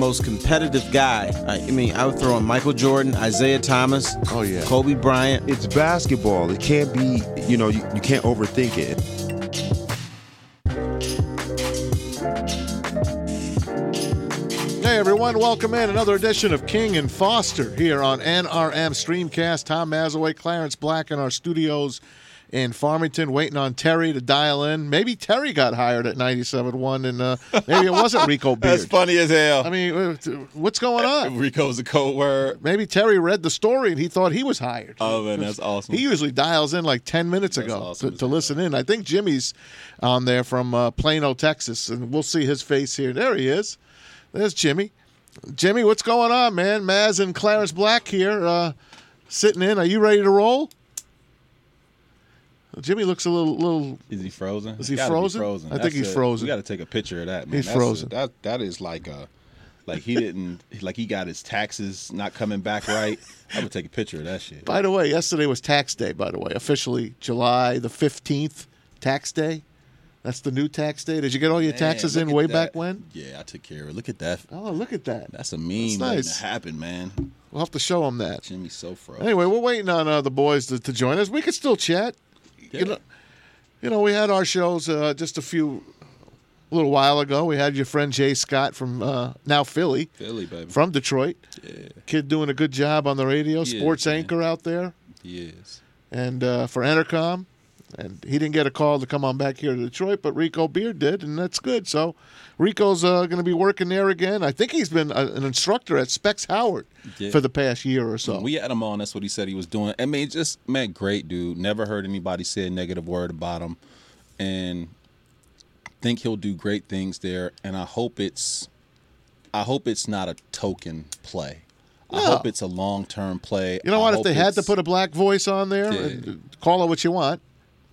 most competitive guy. I, I mean, I would throw in Michael Jordan, Isiah Thomas, Oh yeah. Kobe Bryant. It's basketball. It can't be. You know, you, you can't overthink it. Hey everyone, welcome in another edition of King and Foster here on NRM Streamcast. Tom Mazawey, Clarence Black in our studios in Farmington, waiting on Terry to dial in. Maybe Terry got hired at 97.1 and uh, maybe it wasn't Rico Beard. That's funny as hell. I mean, uh, what's going on? Rico's a code word. Maybe Terry read the story and he thought he was hired. Oh man, that's awesome. He usually dials in like 10 minutes That's ago awesome to, to listen in. I think Jimmy's on there from uh, Plano, Texas, and we'll see his face here. There he is. There's Jimmy. Jimmy, what's going on, man? Maz and Clarence Black here uh, sitting in. Are you ready to roll? Jimmy looks a little, little. Is he frozen? Is he Gotta frozen? I think he's a- frozen. We got to take a picture of that. Man. He's That's a- frozen. that that is like a, like he didn't, like he got his taxes not coming back right. I would take a picture of that shit. By the way, yesterday was tax day. By the way, officially July the fifteenth, tax day. That's the new tax day. Did you get all your Man, taxes in way that. back when? Yeah, I took care of it. Look at that. Oh, look at that. That's a meme That's nice. to happen, man. We'll have to show him that. Jimmy's so frozen. Anyway, we're waiting on uh, the boys to, to join us. We could still chat. You know, you know, we had our shows uh, just a few, a little while ago. We had your friend Jay Scott from uh, now Philly, Philly, baby. from Detroit. yeah, Kid doing a good job on the radio, sports man. anchor out there, he is. and uh, for Entercom. And he didn't get a call to come on back here to Detroit, but Rico Beard did, and that's good. So Rico's uh, going to be working there again. I think he's been a, an instructor at Specs Howard Yeah. for the past year or so. We had him on. That's what he said he was doing. I mean, just man, great dude. Never heard anybody say a negative word about him, and think he'll do great things there. And I hope it's, I hope it's not a token play. I hope it's a long term play. You know what? If they had to put a black voice on there, Yeah. and call it what you want.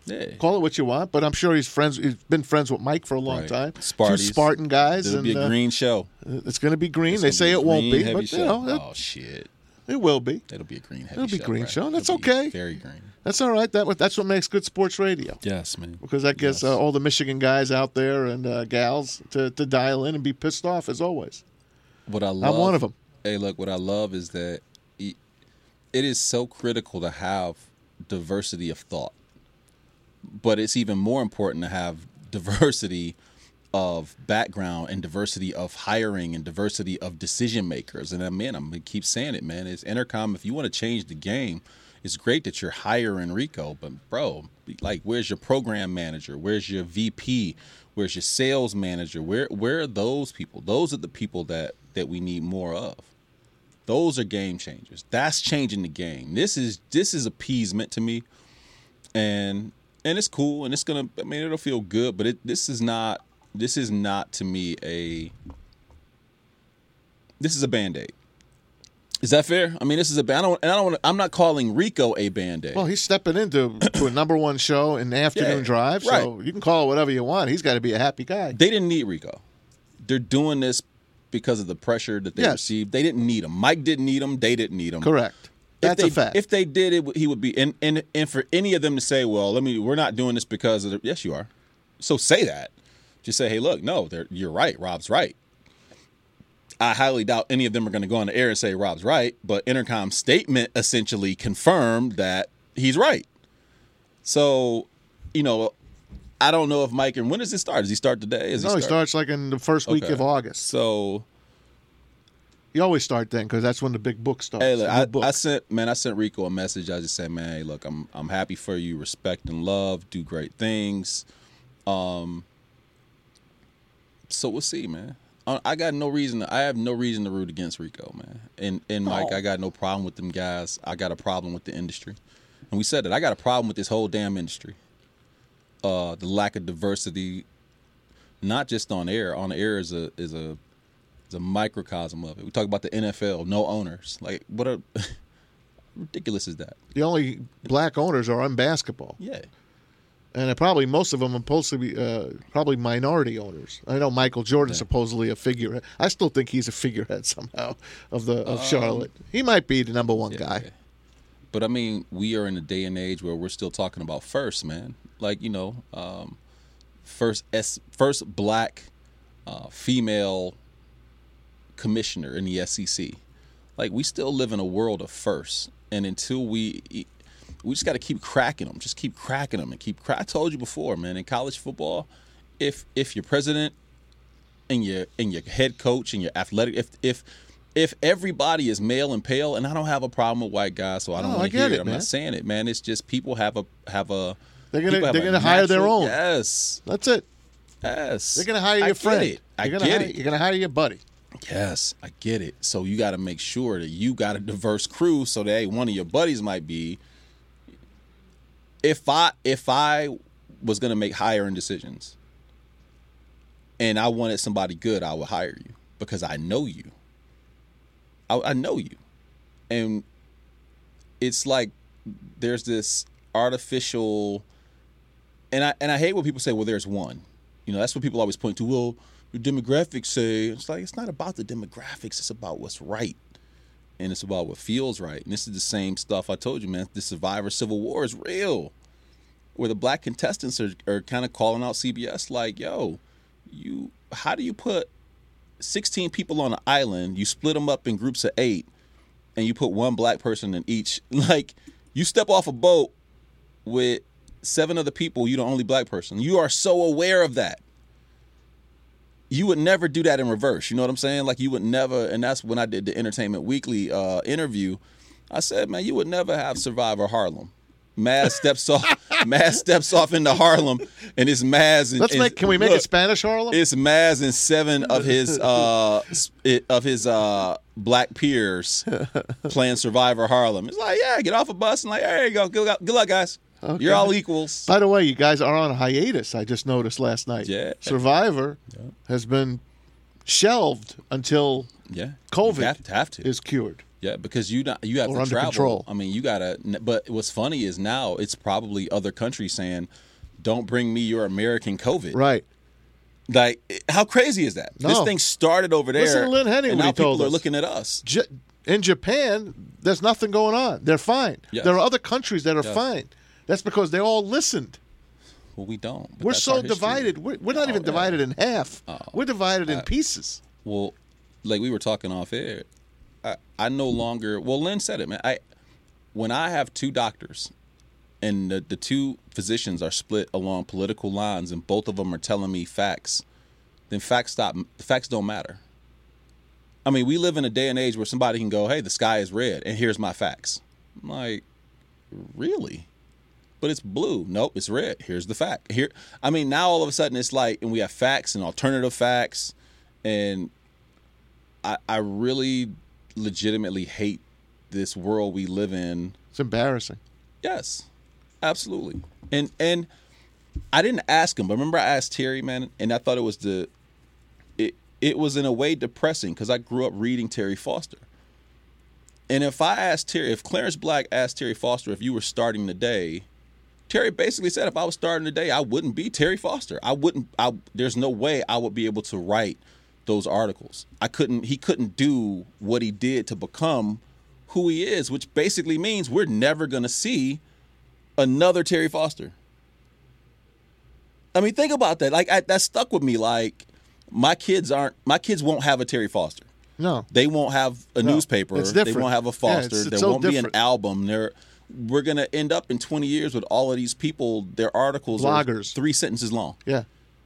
Yeah, Call it what you want. But I'm sure he's friends. He's been friends with Mike for a long Right. time. Sparties. Two Spartan guys, it'll and be a uh, green show. it's going to be green. It's they say it won't be, but show. you know, it, oh shit, it will be. it'll be a green heavy. It'll be show, green right? show. That's okay. Very green. That's all right. That that's what makes good sports radio. Yes, man. Because that gets Yes. uh, all the Michigan guys out there and uh, gals to, to dial in and be pissed off as always. What I love, I'm one of them. Hey, look, what I love is that it, it is so critical to have diversity of thought, but it's even more important to have diversity of background and diversity of hiring and diversity of decision makers. And uh, man, I'm gonna keep saying it, man. It's Entercom. If you want to change the game, it's great that you're hiring Rico, but bro, like, where's your program manager? Where's your VP? Where's your sales manager? Where where are those people? Those are the people that that we need more of. Those are game changers. That's changing the game. This is this is appeasement to me, and and it's cool and it's gonna. I mean, it'll feel good, but it this is not. This is not to me a. This is a band aid. Is that fair? I mean, this is a band, And I don't. Wanna, I'm not calling Rico a band aid. Well, he's stepping into to a number one show in the afternoon Yeah, drive, so right. you can call it whatever you want. He's got to be a happy guy. They didn't need Rico. They're doing this because of the pressure that they Yes. received. They didn't need him. Mike didn't need him. They didn't need him. Correct. That's they, a fact. If they did it, he would be. And, and and for any of them to say, "Well, let me," we're not doing this because of the. Yes, you are. So say that. Just say, "Hey, look, no, you're right. Rob's right." I highly doubt any of them are going to go on the air and say Rob's right, but Entercom's statement essentially confirmed that he's right. So, you know, I don't know if Mike and when does it start? Does he start today? Is no, he start- starts like in the first week Okay. of August. So You always start then because that's when the big book starts. Hey, look, I, book. I sent man, I sent Rico a message. I just said, man, hey, look, I'm I'm happy for you. Respect and love. Do great things. Um. So we'll see, man. I, I got no reason. I have no reason to root against Rico, man. And and Mike, No. I got no problem with them guys. I got a problem with the industry, and we said it. I got a problem with this whole damn industry. Uh, the lack of diversity, not just on air. On air is a is a is a microcosm of it. We talk about the NFL, no owners. Like what a ridiculous is that? the only black owners are on basketball, Yeah. and probably most of them are supposed to be uh, probably minority owners. I know Michael Jordan Yeah. supposedly a figurehead. I still think he's a figurehead somehow of the of Um, Charlotte. He might be the number one Yeah, guy. yeah. But I mean, we are in a day and age where we're still talking about first, man. Like you know, um, first S, first black uh, female commissioner in the SEC. Like we still live in a world of firsts, and until we we just got to keep cracking them, just keep cracking them, and keep. Cra- I told you before, man, in college football, if if your president and your and your head coach and your athletic, if if if everybody is male and pale, and I don't have a problem with white guys, so I don't No, want I to hear get it. it, I'm man. not saying it, man. It's just people have a have a They're gonna- they're gonna hire their own. Yes, That's it. yes. They're gonna hire I your get friend. It. I you're gonna get hire, it. You're gonna hire your buddy. Yes, I get it. So you got to make sure that you got a diverse crew, so that hey, one of your buddies might be. If I if I was gonna make hiring decisions, and I wanted somebody good, I would hire you because I know you. I, I know you, and it's like there's this artificial, and I and I hate when people say, "Well, there's one." You know, that's what people always point to. Well, your demographics say it's like it's not about the demographics; it's about what's right, and it's about what feels right. And this is the same stuff I told you, man. The Survivor Civil War is real, where the black contestants are, are kind of calling out CBS like, "Yo, you, how do you put 16 people on an island? You split them up in groups of eight, and you put one black person in each. Like, you step off a boat with seven other people, you're the only black person. You are so aware of that. You would never do that in reverse. You know what I'm saying? Like you would never, and that's when I did the Entertainment Weekly uh, interview. I said, man, you would never have Survivor Harlem. Maz steps off. Maz steps off into Harlem, and it's Maz. And, Let's make. Can we make look, it Spanish Harlem? It's Maz and seven of his uh of his uh black peers playing Survivor Harlem. It's like, yeah, get off a bus and like, there you go. Good good luck guys. You're all equals. By the way, you guys are on a hiatus. I just noticed last night. Yeah. Survivor has been shelved until Yeah, COVID have to, have to. is cured. Yeah, because you not you have Or to travel. control. I mean, you gotta. But what's funny is now it's probably other countries saying, "Don't bring me your American COVID." Right. Like, how crazy is that? This thing started over there. Listen to Lynn Henning and now people are looking at us. J- in Japan, there's nothing going on. They're fine. Yes. There are other countries that are Yes. fine. That's because they all listened. Well, we don't. We're so divided. We're, we're not Oh, even yeah. divided in half. Oh. we're divided in pieces. Well, like we were talking off air, I, I no longer. Well, Lynn said it, man. I when I have two doctors, and the, the two physicians are split along political lines, and both of them are telling me facts, then facts stop. Facts don't matter. I mean, we live in a day and age where somebody can go, "Hey, the sky is red," and here's my facts. I'm like, really? But it's blue. Nope, it's red. Here's the fact. Here, I mean, now all of a sudden it's like, and we have facts and alternative facts, and I, I really legitimately hate this world we live in. It's embarrassing. Yes, absolutely. And and I didn't ask him, but remember I asked Terry, man, and I thought it was the it it was in a way depressing because I grew up reading Terry Foster. And if I asked Terry, if Clarence Black asked Terry Foster if you were starting the day, Terry basically said if I was starting today, I wouldn't be Terry Foster. I wouldn't. I there's no way I would be able to write those articles. I couldn't. He couldn't do what he did to become who he is, which basically means we're never gonna see another Terry Foster. I mean, think about that. Like I, that stuck with me. Like my kids aren't. My kids won't have a Terry Foster. No. They won't have a No, newspaper. it's different. They won't have a Yeah, Foster. it's- it's there so won't be an different. album. There, we're gonna end up in 20 years with all of these people. Their articles Bloggers. are three sentences long Yeah.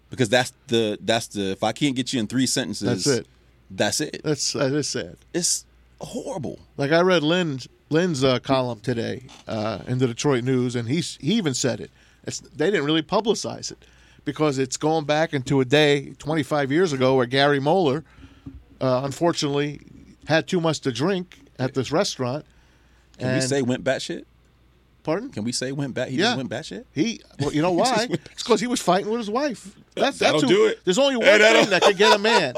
because that's the that's the. If I can't get you in three sentences, That's it. That's it. That's that is sad. It's horrible. Like I read Lynn's Lynn's uh, column today uh, in the Detroit News, and he's he even said it. It's, they didn't really publicize it because it's going back into a day 25 years ago where Gary Moeller, uh, unfortunately, had too much to drink at this restaurant. Can and, we say went batshit? Pardon? Can we say went back? He Yeah. just went batshit. He well, you know why? It's because he was fighting with his wife. That's That'll that's who- do it. There's only one Hey, thing that can get a man.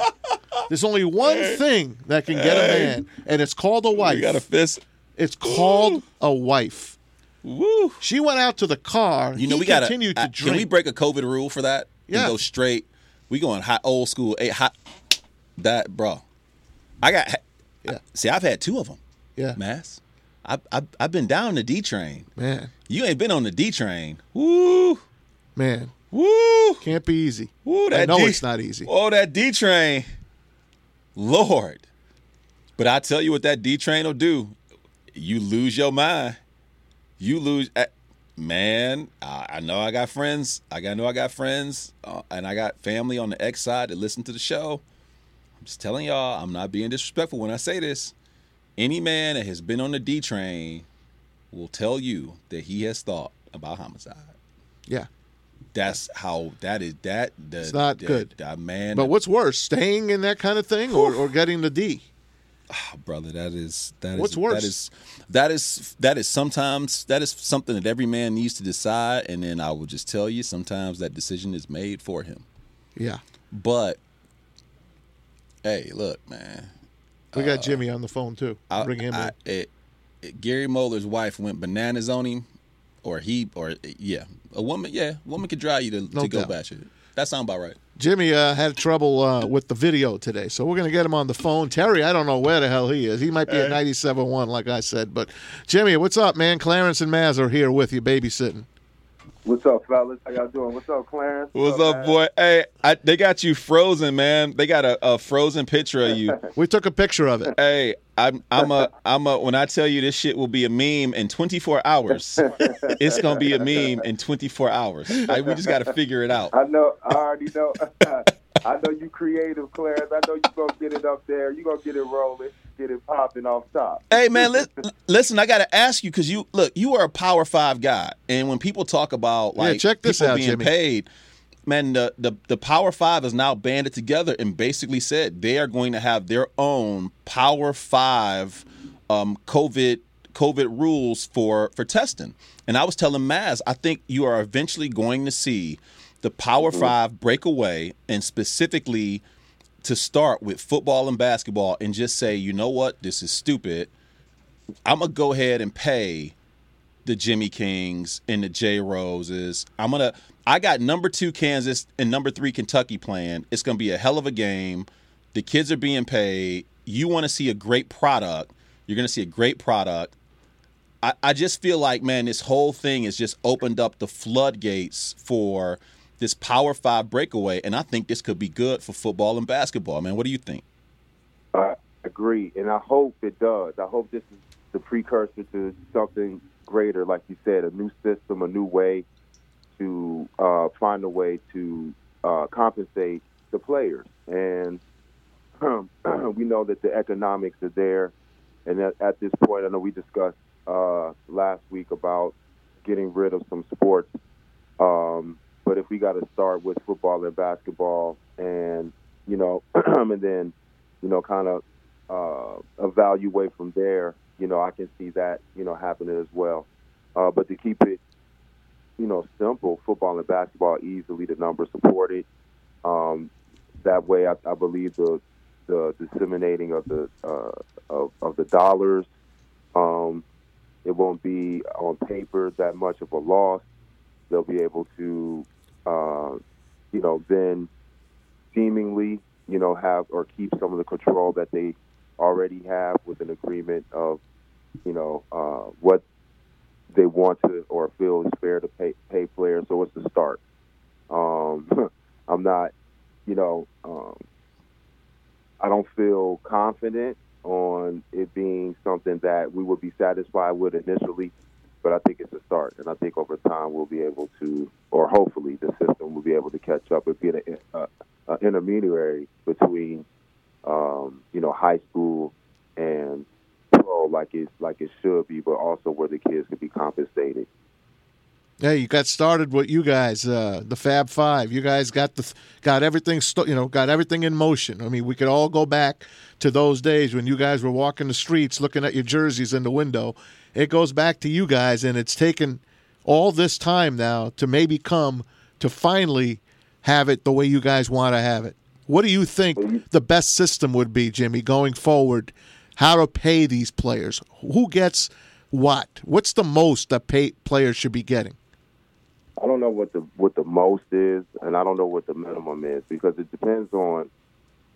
There's only one thing that can get a man, and it's called a wife. We got a fist. It's called a wife. Woo. She went out to the car. You know he we got to. drink. Can we break a COVID rule for that? Yeah. And go straight. We going hot old school. Eh, Eight hot. That bro. I got. Yeah. See, I've had two of them. Yeah, Maz. I I I've been down the D train. man, You ain't been on the D train. Woo. man, Woo. can't be easy. Woo. That I know D- it's not easy. Oh, that D train. Lord. But I tell you what that D train will do. You lose your mind. You lose. eh, Man, I, I know I got friends. I got know I got friends, uh, and I got family on the X side that listen to the show. I'm just telling y'all, I'm not being disrespectful when I say this. Any man that has been on the D train will tell you that he has thought about homicide. Yeah. That's how that is. That the, It's not that- good. That man, But what's worse, staying in that kind of thing or, or getting the D? Oh, brother that is that is What's worse? that is that is that is sometimes that is something that every man needs to decide and then i will just tell you sometimes that decision is made for him Yeah. but hey look man We got Jimmy on the phone too. I, Bring him I- in. it- it- gary moeller's wife went bananas on him or he or yeah a woman yeah a woman could drive you to, No to go doubt. batshit that sound about right Jimmy uh, had trouble uh, with the video today, so we're going to get him on the phone. Terry, I don't know where the hell he is. He might be at 97.1, like I said. But Jimmy, what's up, man? Clarence and Maz are here with you, babysitting. What's up, fellas? How y'all doing? What's up, Clarence? What's up, man? boy? Hey, I, they got you frozen, man. They got a, a frozen picture of you. We took a picture of it. Hey, I'm I'm a I'm a when I tell you this shit will be a meme in 24 hours, it's gonna be a meme in 24 hours. Like, we just got to figure it out. I know. I already know. I know you creative, Clarence. I know you gonna get it up there. You gonna get it rolling, get it popping off top. Hey man, li- listen, I got to ask you because you look, you are a Power Five guy, and when people talk about Yeah, like check this people out, being Jimmy. paid, man, the, the the Power Five is now banded together and basically said they are going to have their own Power Five um, COVID COVID rules for for testing. And I was telling Maz, I think you are eventually going to see the Power Five break away, and specifically to start with football and basketball, and just say, you know what, this is stupid. I'm gonna go ahead and pay the Jimmy Kings and the J Roses. I'm gonna. I got number two Kansas and number three Kentucky playing. It's gonna be a hell of a game. The kids are being paid. You want to see a great product. You're gonna see a great product. I, I just feel like, man, this whole thing has just opened up the floodgates for this Power Five breakaway, and I think this could be good for football and basketball. Man, what do you think? I agree, and I hope it does. I hope this is the precursor to something greater, like you said, a new system, a new way to uh, find a way to uh, compensate the players. And we know that the economics are there. And at, at this point, I know we discussed uh, last week about getting rid of some sports. Um, but if we got to start with football and basketball, and you know, and then you know, kind of uh, evaluate from there, you know, I can see that you know happening as well. Uh, but to keep it, you know, simple, football and basketball easily the numbers supported. Um, that way, I, I believe the the disseminating of the uh, of, of the dollars. Um, it won't be on paper that much of a loss. They'll be able to, uh, you know, then seemingly, you know, have or keep some of the control that they already have with an agreement of, you know, uh, what they want to or feel is fair to pay pay players. So it's the start. Um, I'm not, you know, um, I don't feel confident on it being something that we would be satisfied with initially, but I think it's a start, and I think over time we'll be able to, or hopefully the system will be able to catch up and be an uh, intermediary between, um, you know, high school and pro, like it like it should be, but also where the kids can be compensated. Hey, you got started with you guys, uh, the Fab Five. You guys got the got everything, sto- you know, got everything in motion. I mean, we could all go back to those days when you guys were walking the streets, looking at your jerseys in the window. It goes back to you guys, and it's taken all this time now to maybe come to finally have it the way you guys want to have it. What do you think the best system would be, Jimmy, going forward? How to pay these players? Who gets what? What's the most that pay players should be getting? I don't know what the what the most is, and I don't know what the minimum is because it depends on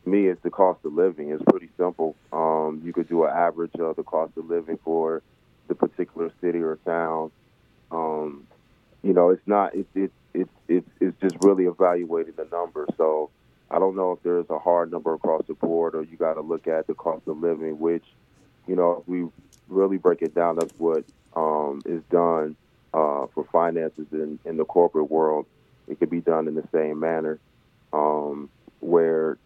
me. It's the cost of living. It's pretty simple. Um, you could do an average of the cost of living for the particular city or town. Um, you know, it's not. It's it's it's it's it's just really evaluating the number. So I don't know if there's a hard number across the board, or you got to look at the cost of living, which, you know, if we really break it down, that's what um, is done uh, for finances in, in the corporate world. It could be done in the same manner, um, where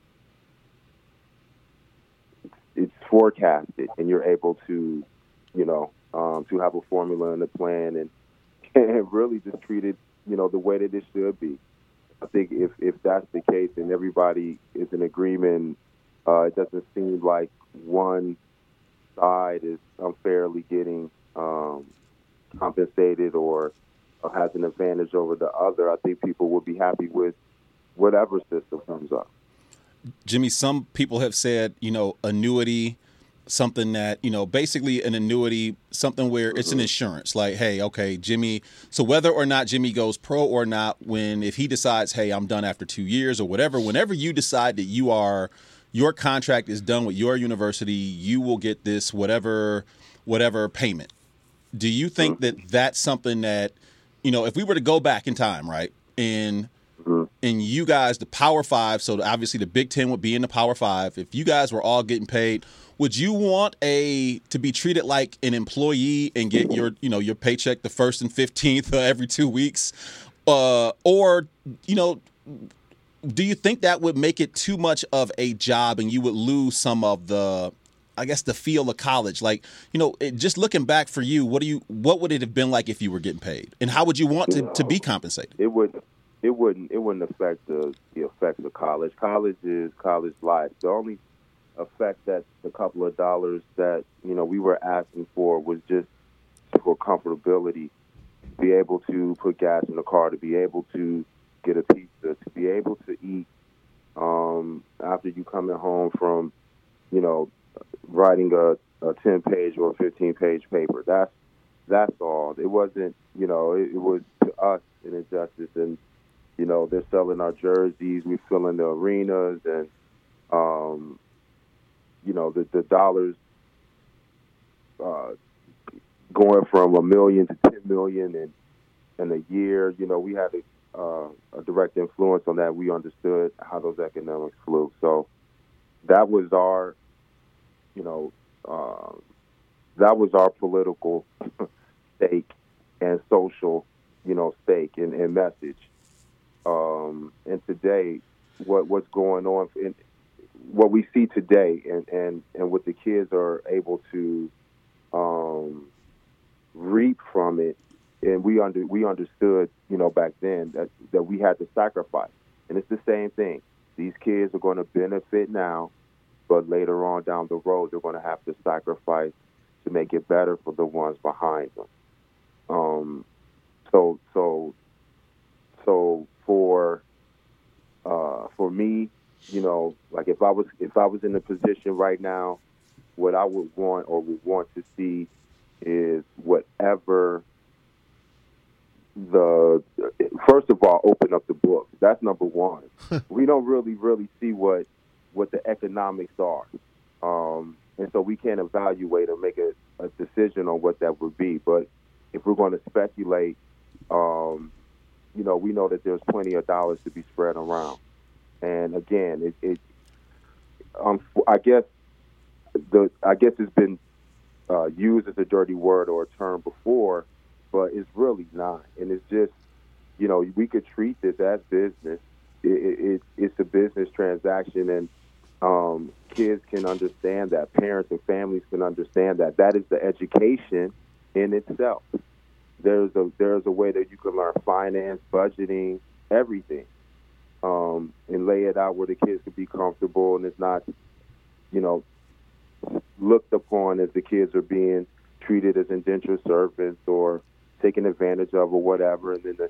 it's forecasted, and you're able to, you know, um, to have a formula and a plan, and and really just treat it, you know, the way that it should be. I think if if that's the case and everybody is in agreement, uh, it doesn't seem like one side is unfairly getting um, compensated or, or has an advantage over the other. I think people will be happy with whatever system comes up. Jimmy, some people have said, you know, annuity, something that, you know, basically an annuity, something where it's an mm-hmm. insurance. Like, hey, okay, Jimmy, so whether or not Jimmy goes pro or not, when if he decides, hey, I'm done after two years or whatever, whenever you decide that you are your contract is done with your university, you will get this whatever whatever payment. Do you think that that's something that, you know, if we were to go back in time, right? And and you guys, the Power Five, so obviously the Big Ten would be in the Power Five. If you guys were all getting paid, would you want a to be treated like an employee and get your you know your paycheck the first and fifteenth every two weeks, uh, or you know? Do you think that would make it too much of a job and you would lose some of the I guess the feel of college. Like, you know, it, just looking back for you, what do you what would it have been like if you were getting paid? And how would you want to, to be compensated? It would it wouldn't it wouldn't affect the the effects of college. College is college life. The only effect that the couple of dollars that, you know, we were asking for was just for comfortability. Be able to put gas in the car, to be able to get a pizza, to be able to eat um, after you coming home from, you know, writing a, a 10 page or 15 page paper. That's that's all. It wasn't, you know, it, it was to us an injustice. And, you know, they're selling our jerseys, we're filling the arenas, and, um, you know, the, the dollars uh, going from a million to 10 million in, in a year. You know, we had a, uh, a direct influence on that. We understood how those economics flew. So that was our you know, uh, that was our political stake and social, you know, stake and, and message. Um, and today, what what's going on, what we see today, and, and, and what the kids are able to um, reap from it, and we under we understood, you know, back then that that we had to sacrifice, and it's the same thing. These kids are going to benefit now but later on down the road, they're going to have to sacrifice to make it better for the ones behind them. Um, so, so, so for uh, for me, you know, like if I was if I was in a position right now, what I would want or would want to see is whatever the first of all open up the books. That's number one. we don't really really see what what the economics are. Um, and so we can't evaluate or make a, a, decision on what that would be. But if we're going to speculate, um, you know, we know that there's plenty of dollars to be spread around. And again, it, it um, I guess the I guess it's been uh, used as a dirty word or a term before, but it's really not. And it's just, you know, we could treat this as business. It, it, it's a business transaction, and um, kids can understand that, parents and families can understand that. That is the education in itself. There's a there's a way that you can learn finance, budgeting, everything, um, and lay it out where the kids can be comfortable and it's not, you know, looked upon as the kids are being treated as indentured servants or taken advantage of or whatever, and then the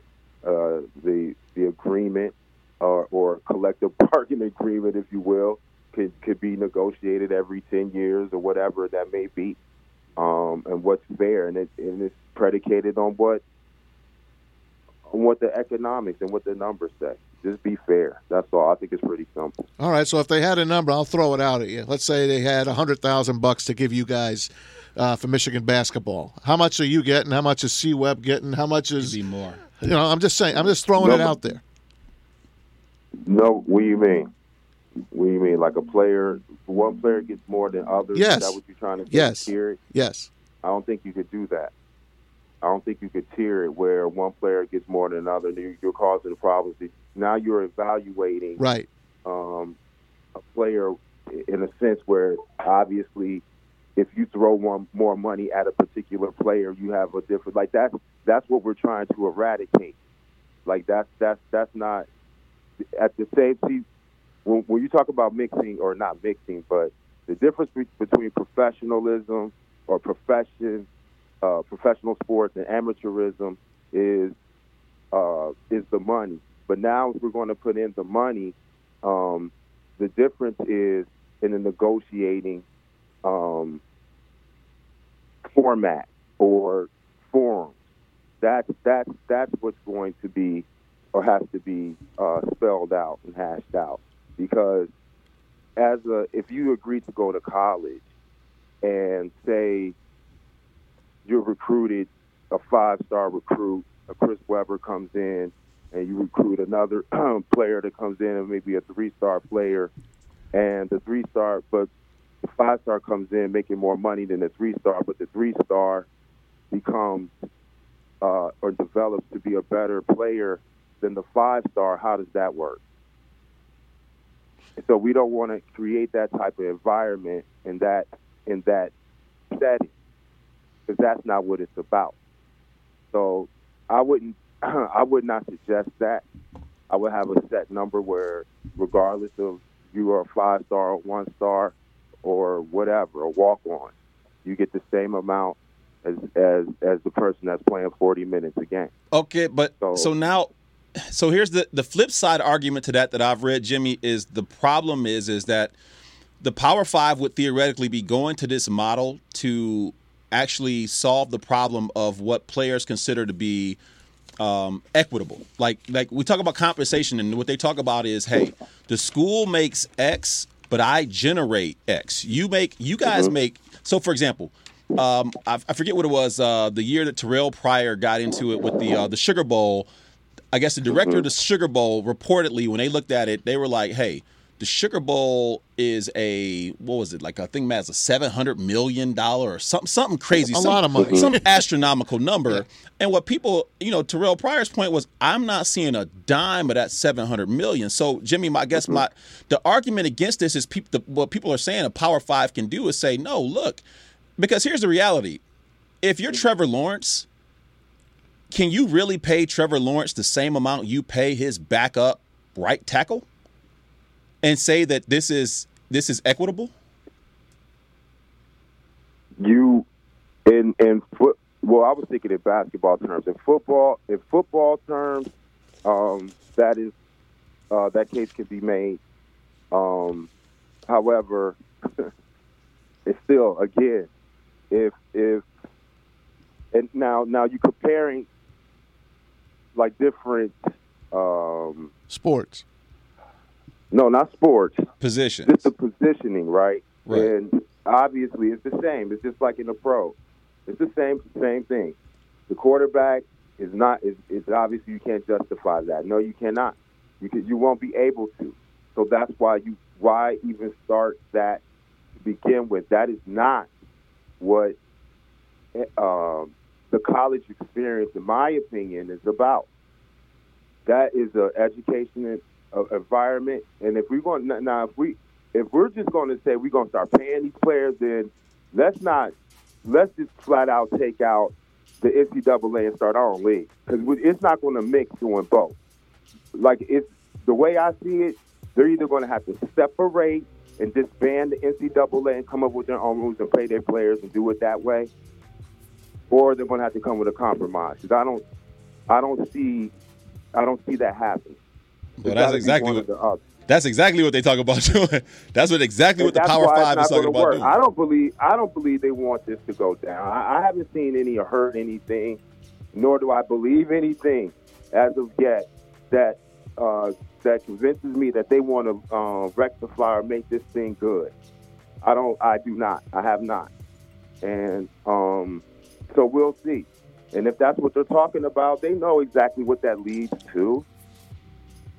uh, the the agreement or, or collective bargaining agreement, if you will, could could be negotiated every ten years or whatever that may be, um, and what's fair, and it and it's predicated on what on what the economics and what the numbers say. Just be fair. That's all. I think it's pretty simple. All right. So if they had a number, I'll throw it out at you. Let's say they had a hundred thousand bucks to give you guys uh, for Michigan basketball. How much are you getting? How much is C Web getting? How much is Be more. you know? I'm just saying. I'm just throwing No, it out there. No, what do you mean? What do you mean, like a player? One player gets more than others. Yes. Is that what you're trying to? Yes. Tier it? Yes. I don't think you could do that. I don't think you could tier it where one player gets more than another. and You're causing problems. Now you're evaluating Right. um, a player in a sense where obviously if you throw one more money at a particular player, you have a different like that's that's what we're trying to eradicate. Like that's that's that's not at the same see when, when you talk about mixing or not mixing, but the difference be- between professionalism or profession, uh, professional sports and amateurism is uh, is the money. But now if we're going to put in the money, um, the difference is in the negotiating um, format or forums. That's that's that's what's going to be or has to be uh, spelled out and hashed out because as a if you agree to go to college and say you're recruited a five star recruit, a Chris Webber comes in and you recruit another player that comes in and maybe a three star player and the three star but the five star comes in making more money than the three star, but the three star becomes uh, or develops to be a better player than the five star. How does that work? So we don't want to create that type of environment in that in that setting because that's not what it's about. So I wouldn't I would not suggest that. I would have a set number where, regardless of you are a five star, one star, or whatever, a walk on, you get the same amount as as as the person that's playing 40 minutes a game. Okay, but So- so, now, so here's the the flip side argument to that that I've read, Jimmy, is the problem is is that the Power Five would theoretically be going to this model to actually solve the problem of what players consider to be um, equitable. Like like we talk about compensation, and what they talk about is, hey, the school makes X, but I generate X. You make you guys make. So for example, um, I, I forget what it was. Uh, the year that Terrell Pryor got into it with the uh, the Sugar Bowl. I guess the director of mm-hmm. the Sugar Bowl reportedly, when they looked at it, they were like, "Hey, the Sugar Bowl is a what was it like? I think Matt's a seven hundred million dollar or something, something crazy, A some- lot of money. some astronomical number." And what people, you know, Terrell Pryor's point was, "I'm not seeing a dime of that seven hundred million. So, Jimmy, my I guess mm-hmm. my the argument against this is people. The, what people are saying a Power Five can do is say, "No, look," because here's the reality: if you're mm-hmm. Trevor Lawrence can you really pay Trevor Lawrence the same amount you pay his backup right tackle and say that this is this is equitable? You in in foot. Well, I was thinking in basketball terms. In football, in football terms, um, that is uh, that case can be made. Um, however, it's still again, if if and now now you comparing like different. Um, Sports. no, not sports. Positions. just the positioning, right? Right. And obviously, it's the same. It's just like in the pro. It's the same same thing. The quarterback is not is, is obviously you can't justify that. No, you cannot. You can, you won't be able to. So that's why you why even start that to begin with. That is not what um, the college experience, in my opinion, is about. That is an education environment, and if we're going now, if we if we're just going to say we're going to start paying these players, then let's not let's just flat out take out the NCAA and start our own league because it's not going to mix doing both. Like it's the way I see it, they're either going to have to separate and disband the NCAA and come up with their own rules and pay their players and do it that way, or they're going to have to come with a compromise. 'Cause I don't, I don't see, I don't see that happen. Well, that's exactly what the other. that's exactly what they talk about doing. That's what exactly what the And Power Five is talking about doing. I don't believe I don't believe they want this to go down. I, I haven't seen any or heard anything, nor do I believe anything as of yet that uh, that convinces me that they want to uh, rectify or make this thing good. I don't. I do not. I have not. And um, so we'll see. And if that's what they're talking about, they know exactly what that leads to.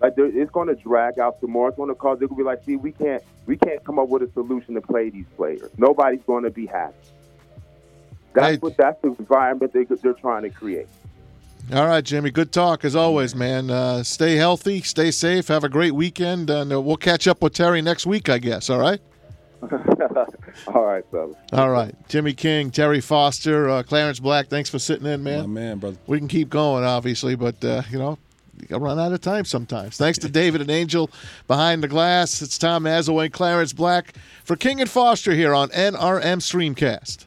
Like it's going to drag out some more. It's going to cause. They're going to be like, see, we can't we can't come up with a solution to play these players. Nobody's going to be happy. That's Right. what that's the environment they, they're trying to create. All right, Jimmy. Good talk as always, man. Uh, stay healthy, stay safe, have a great weekend, and uh, we'll catch up with Terry next week, I guess. All right. All right, fellas. All right, Jimmy King, Terry Foster, uh, Clarence Black. Thanks for sitting in, My man. man, brother. We can keep going, obviously, but uh, you know, you got to run out of time sometimes. Thanks to David and Angel behind the glass. It's Tom Mazawey, Clarence Black for King and Foster here on NRM Streamcast.